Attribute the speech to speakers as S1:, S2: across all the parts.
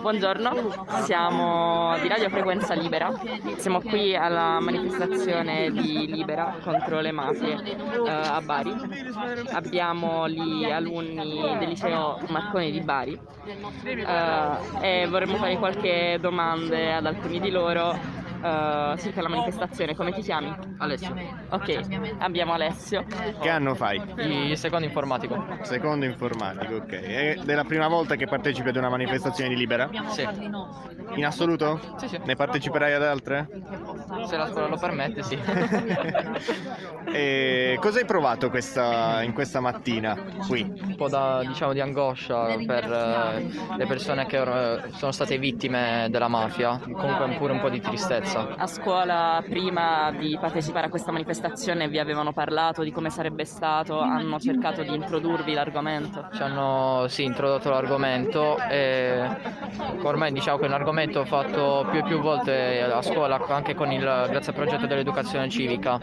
S1: Buongiorno, siamo di Radio Frequenza Libera, siamo qui alla manifestazione di Libera contro le mafie eh, a Bari. Abbiamo gli alunni del liceo Marconi di Bari eh, e vorremmo fare qualche domande ad alcuni di loro uh, circa la manifestazione. Come ti chiami?
S2: Alessio.
S1: Ok, abbiamo Alessio.
S3: Che anno fai?
S2: Il secondo informatico.
S3: Secondo informatico, ok. Ed è la prima volta che partecipi ad una manifestazione di Libera?
S2: Sì.
S3: In assoluto?
S2: Sì, sì.
S3: Ne parteciperai ad altre?
S2: Se la scuola lo permette, sì.
S3: e cosa hai provato questa, in questa mattina qui?
S2: Un po' da, diciamo, di angoscia per eh, le persone che eh, sono state vittime della mafia, comunque pure un po' di tristezza.
S1: A scuola prima di partecipare a questa manifestazione vi avevano parlato di come sarebbe stato, hanno cercato di introdurvi l'argomento?
S2: Ci hanno sì, introdotto l'argomento e ormai diciamo che è un argomento fatto più e più volte a scuola anche con il grazie al progetto dell'educazione civica.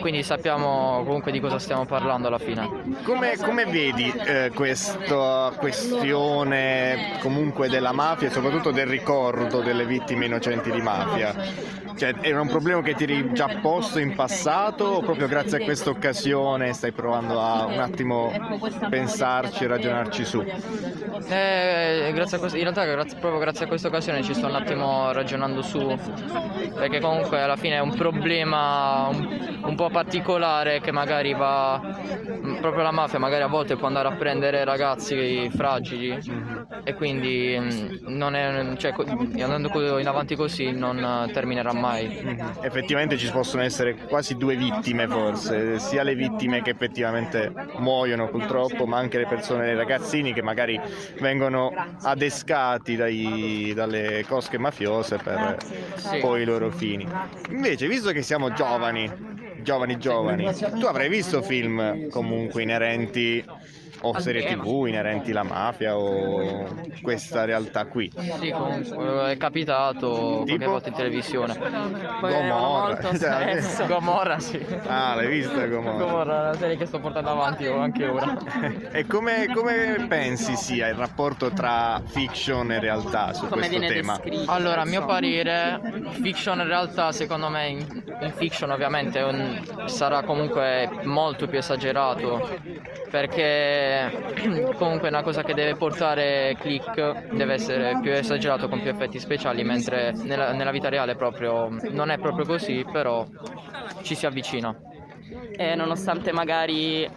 S2: Quindi sappiamo comunque di cosa stiamo parlando alla fine.
S3: Come, come vedi eh, questa questione comunque della mafia e soprattutto del ricordo delle vittime innocenti di mafia? Cioè, era un problema che ti eri già posto in passato o proprio grazie a questa occasione stai provando a un attimo pensarci e ragionarci su?
S2: Eh, questo, in realtà grazie, proprio grazie a questa occasione ci sto un attimo ragionando su, perché comunque alla fine è un problema un, un po' particolare che magari va, proprio la mafia magari a volte può andare a prendere ragazzi fragili e quindi mm, non è, cioè, andando in avanti così non terminerà mai.
S3: Effettivamente ci possono essere quasi due vittime forse, sia le vittime che effettivamente muoiono purtroppo, ma anche le persone, i ragazzini che magari vengono adescati dai, dalle cosche mafiose per sì. poi i loro fini. Invece, visto che siamo giovani, giovani giovani, tu avrai visto film comunque inerenti o serie tv inerenti alla mafia o questa realtà qui?
S2: Sì, comunque è capitato tipo? qualche volta in televisione.
S1: Poi Gomorra.
S3: Cioè,
S2: Gomorra, sì.
S3: Ah, l'hai vista Gomorra?
S2: Gomorra, la serie che sto portando avanti anche ora.
S3: e come, come, pensi sia il rapporto tra fiction e realtà su
S1: come
S3: questo tema?
S1: Descritto,
S2: allora, a mio parere, fiction e realtà, secondo me, in, in fiction ovviamente un, sarà comunque molto più esagerato perché comunque è una cosa che deve portare click deve essere più esagerato con più effetti speciali mentre nella, nella vita reale proprio non è proprio così però ci si avvicina.
S1: E nonostante magari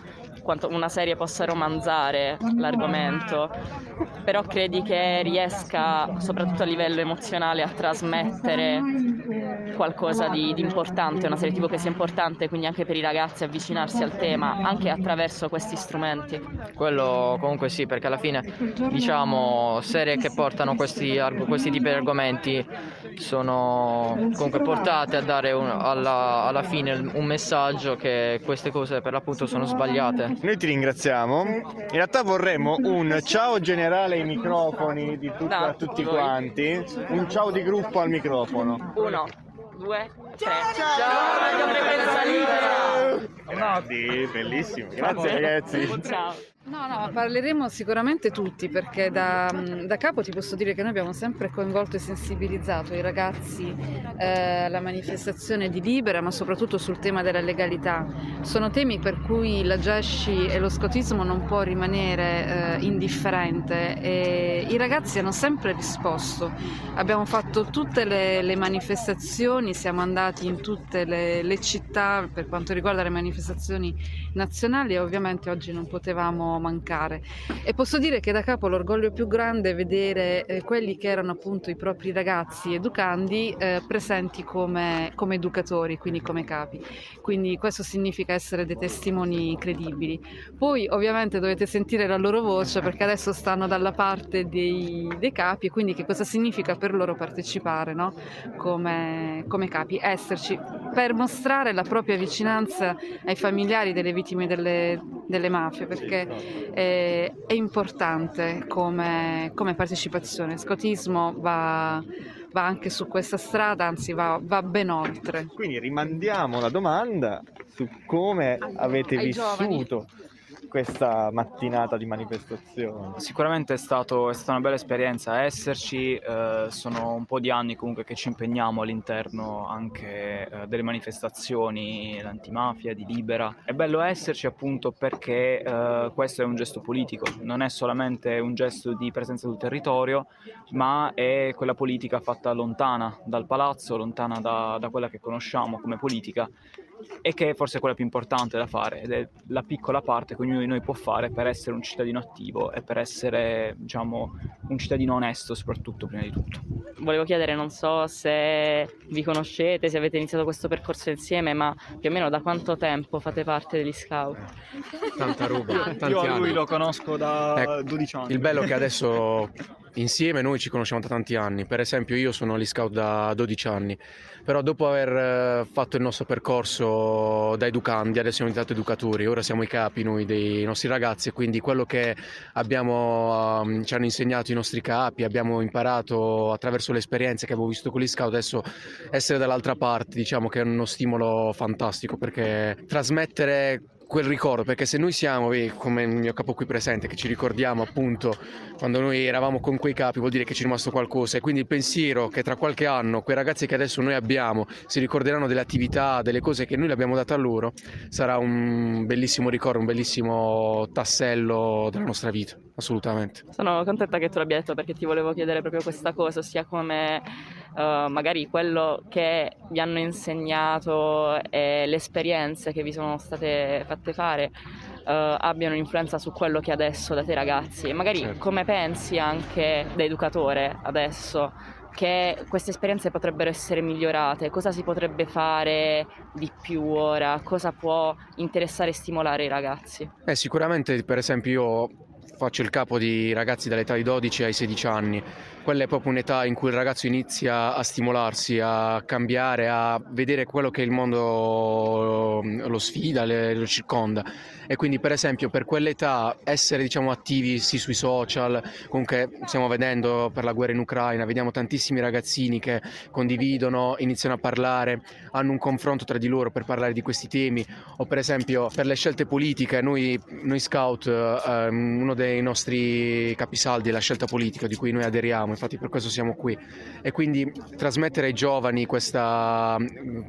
S1: quanto una serie possa romanzare l'argomento, però credi che riesca, soprattutto a livello emozionale, a trasmettere qualcosa di, di, importante, una serie TV che sia importante, quindi anche per i ragazzi avvicinarsi al tema, anche attraverso questi strumenti.
S2: Quello comunque sì, perché alla fine diciamo serie che portano questi, questi tipi di argomenti sono comunque portate a dare un, alla, alla fine un messaggio che queste cose per l'appunto sono sbagliate.
S3: Noi ti ringraziamo. In realtà vorremmo un ciao generale ai microfoni di tut- a tutti quanti, un ciao di gruppo al microfono.
S1: Uno due, tre. Ciao, Ciao Radio Frequenza
S3: Libera! No, sì, bellissimo. Grazie ragazzi.
S1: Ciao.
S4: No, no, parleremo sicuramente tutti perché da, da, capo ti posso dire che noi abbiamo sempre coinvolto e sensibilizzato i ragazzi eh, alla manifestazione di Libera, ma soprattutto sul tema della legalità. Sono temi per cui la GESCI e lo scotismo non può rimanere eh, indifferente e i ragazzi hanno sempre risposto. Abbiamo fatto tutte le, le manifestazioni, siamo andati in tutte le, le città per quanto riguarda le manifestazioni nazionali e ovviamente oggi non potevamo mancare. E posso dire che da capo l'orgoglio più grande è vedere eh, quelli che erano appunto i propri ragazzi educandi eh, presenti come, come, educatori, quindi come capi. Quindi questo significa essere dei testimoni credibili. Poi ovviamente dovete sentire la loro voce perché adesso stanno dalla parte dei, dei capi e quindi che cosa significa per loro partecipare no? come, come capi, esserci per mostrare la propria vicinanza ai familiari delle vittime delle, delle mafie perché è, è importante come, come, partecipazione. Scotismo va, va, anche su questa strada, anzi va, va, ben oltre.
S3: Quindi rimandiamo la domanda su come avete
S4: ai
S3: vissuto
S4: giovani.
S3: Questa mattinata di manifestazione?
S5: Sicuramente è, stato, è stata una bella esperienza esserci, eh, sono un po' di anni comunque che ci impegniamo all'interno anche eh, delle manifestazioni l'antimafia, di Libera. È bello esserci appunto perché eh, questo è un gesto politico, non è solamente un gesto di presenza sul territorio, ma è quella politica fatta lontana dal palazzo, lontana da, da quella che conosciamo come politica e che è forse quella più importante da fare ed è la piccola parte che ognuno di noi può fare per essere un cittadino attivo e per essere diciamo un cittadino onesto soprattutto prima di tutto.
S1: Volevo chiedere, non so se vi conoscete, se avete iniziato questo percorso insieme, ma più o meno da quanto tempo fate parte degli scout?
S6: Tanta roba, tanti
S5: Io a lui
S6: anni.
S5: lo conosco da
S6: Ecco,
S5: 12 anni.
S6: Il bello è che adesso insieme noi ci conosciamo da tanti anni. Per esempio io sono agli scout da 12 anni, però dopo aver eh, fatto il nostro percorso da educandi, adesso siamo diventati educatori, ora siamo i capi noi dei nostri ragazzi quindi quello che abbiamo, ehm, ci hanno insegnato i nostri capi, abbiamo imparato attraverso le esperienze che abbiamo vissuto con gli scout, adesso essere dall'altra parte diciamo che è uno stimolo fantastico perché trasmettere quel ricordo, perché se noi siamo, come il mio capo qui presente, che ci ricordiamo appunto quando noi eravamo con quei capi, vuol dire che ci è rimasto qualcosa e quindi il pensiero che tra qualche anno quei ragazzi che adesso noi abbiamo si ricorderanno delle attività, delle cose che noi le abbiamo date a loro, sarà un bellissimo ricordo, un bellissimo tassello della nostra vita, assolutamente.
S1: Sono contenta che tu l'abbia detto perché ti volevo chiedere proprio questa cosa, ossia come eh, magari quello che vi hanno insegnato e le esperienze che vi sono state fatte fare eh, abbiano un'influenza su quello che adesso date ai ragazzi e magari
S6: Certo.
S1: come pensi anche da educatore adesso che queste esperienze potrebbero essere migliorate, cosa si potrebbe fare di più ora, cosa può interessare e stimolare i ragazzi.
S6: Eh, sicuramente, per esempio, io faccio il capo di ragazzi dall'età di 12 ai 16 anni. Quella è proprio un'età in cui il ragazzo inizia a stimolarsi, a cambiare, a vedere quello che il mondo lo sfida, lo circonda. E quindi, per esempio, per quell'età essere diciamo, attivi sì sui social, comunque stiamo vedendo per la guerra in Ucraina, vediamo tantissimi ragazzini che condividono, iniziano a parlare, hanno un confronto tra di loro per parlare di questi temi, o per esempio per le scelte politiche, noi, noi scout, eh, uno dei nostri capisaldi è la scelta politica di cui noi aderiamo, infatti per questo siamo qui. E quindi trasmettere ai giovani questa-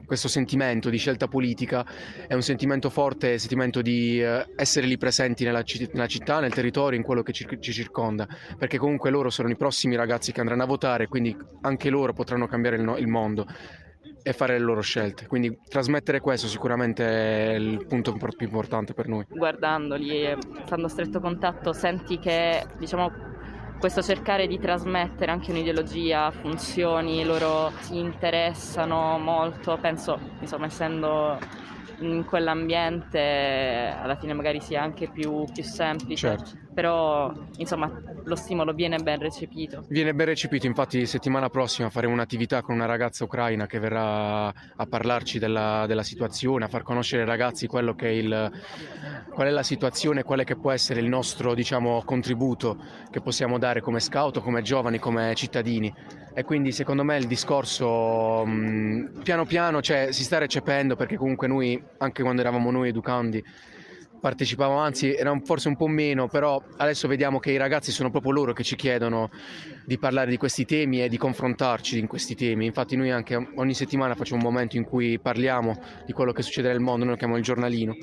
S6: questo sentimento di scelta politica è un sentimento forte, sentimento di eh, essere lì presenti nella, nella città, nel territorio, in quello che ci, ci circonda, perché comunque loro sono i prossimi ragazzi che andranno a votare, quindi anche loro potranno cambiare il, no- il mondo e fare le loro scelte. Quindi trasmettere questo sicuramente è il punto più importante per noi.
S1: guardandoli e stando a stretto contatto senti che diciamo questo cercare di trasmettere anche un'ideologia funzioni, loro si interessano molto, penso insomma essendo in quell'ambiente alla fine magari sia anche più, più semplice,
S6: Certo.
S1: però insomma lo stimolo viene ben recepito.
S6: Viene ben recepito, infatti settimana prossima faremo un'attività con una ragazza ucraina che verrà a parlarci della, della situazione, a far conoscere ai ragazzi quello che è il, qual è la situazione, quale che può essere il nostro diciamo, contributo che possiamo dare come scout, come giovani, come cittadini. E quindi secondo me il discorso mh, piano piano cioè, si sta recependo perché comunque noi, anche quando eravamo noi educandi, partecipavamo, anzi era forse un po' meno, però adesso vediamo che i ragazzi sono proprio loro che ci chiedono di parlare di questi temi e di confrontarci in questi temi. Infatti noi anche ogni settimana facciamo un momento in cui parliamo di quello che succede nel mondo, noi lo chiamiamo il giornalino,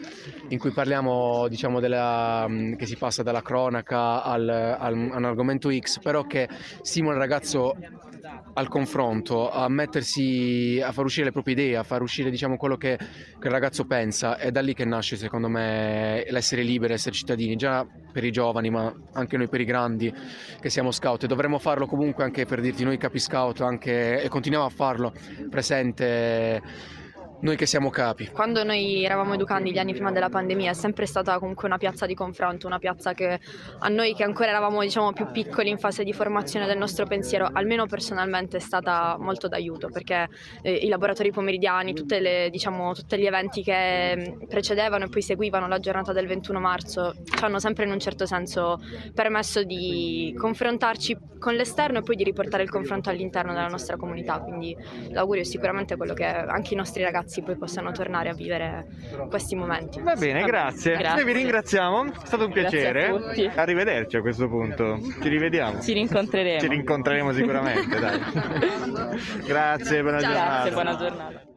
S6: in cui parliamo diciamo della, mh, che si passa dalla cronaca al, al- a un argomento X, però che stimola il ragazzo al confronto, a mettersi a far uscire le proprie idee, a far uscire diciamo quello che, che il ragazzo pensa. È da lì che nasce secondo me l'essere liberi, essere cittadini, già per i giovani, ma anche noi per i grandi che siamo scout e dovremmo farlo comunque anche per dirti noi capi scout anche, e continuiamo a farlo presente noi che siamo capi.
S7: Quando noi eravamo educandi gli anni prima della pandemia è sempre stata comunque una piazza di confronto, una piazza che a noi che ancora eravamo diciamo più piccoli in fase di formazione del nostro pensiero, almeno personalmente è stata molto d'aiuto perché eh, i laboratori pomeridiani, le, diciamo, tutti gli eventi che mh, precedevano e poi seguivano la giornata del 21 marzo ci hanno sempre in un certo senso permesso di confrontarci con l'esterno e poi di riportare il confronto all'interno della nostra comunità, quindi l'augurio è sicuramente quello che anche i nostri ragazzi ragazzi poi possano tornare a vivere questi momenti.
S3: Va bene, grazie.
S1: Grazie.
S3: Noi vi ringraziamo, è stato un
S1: Grazie
S3: piacere.
S1: a tutti.
S3: Arrivederci a questo punto. Ci rivediamo.
S1: Ci rincontreremo.
S3: Ci rincontreremo sicuramente, dai. Grazie, buona giornata.
S1: Grazie, buona giornata.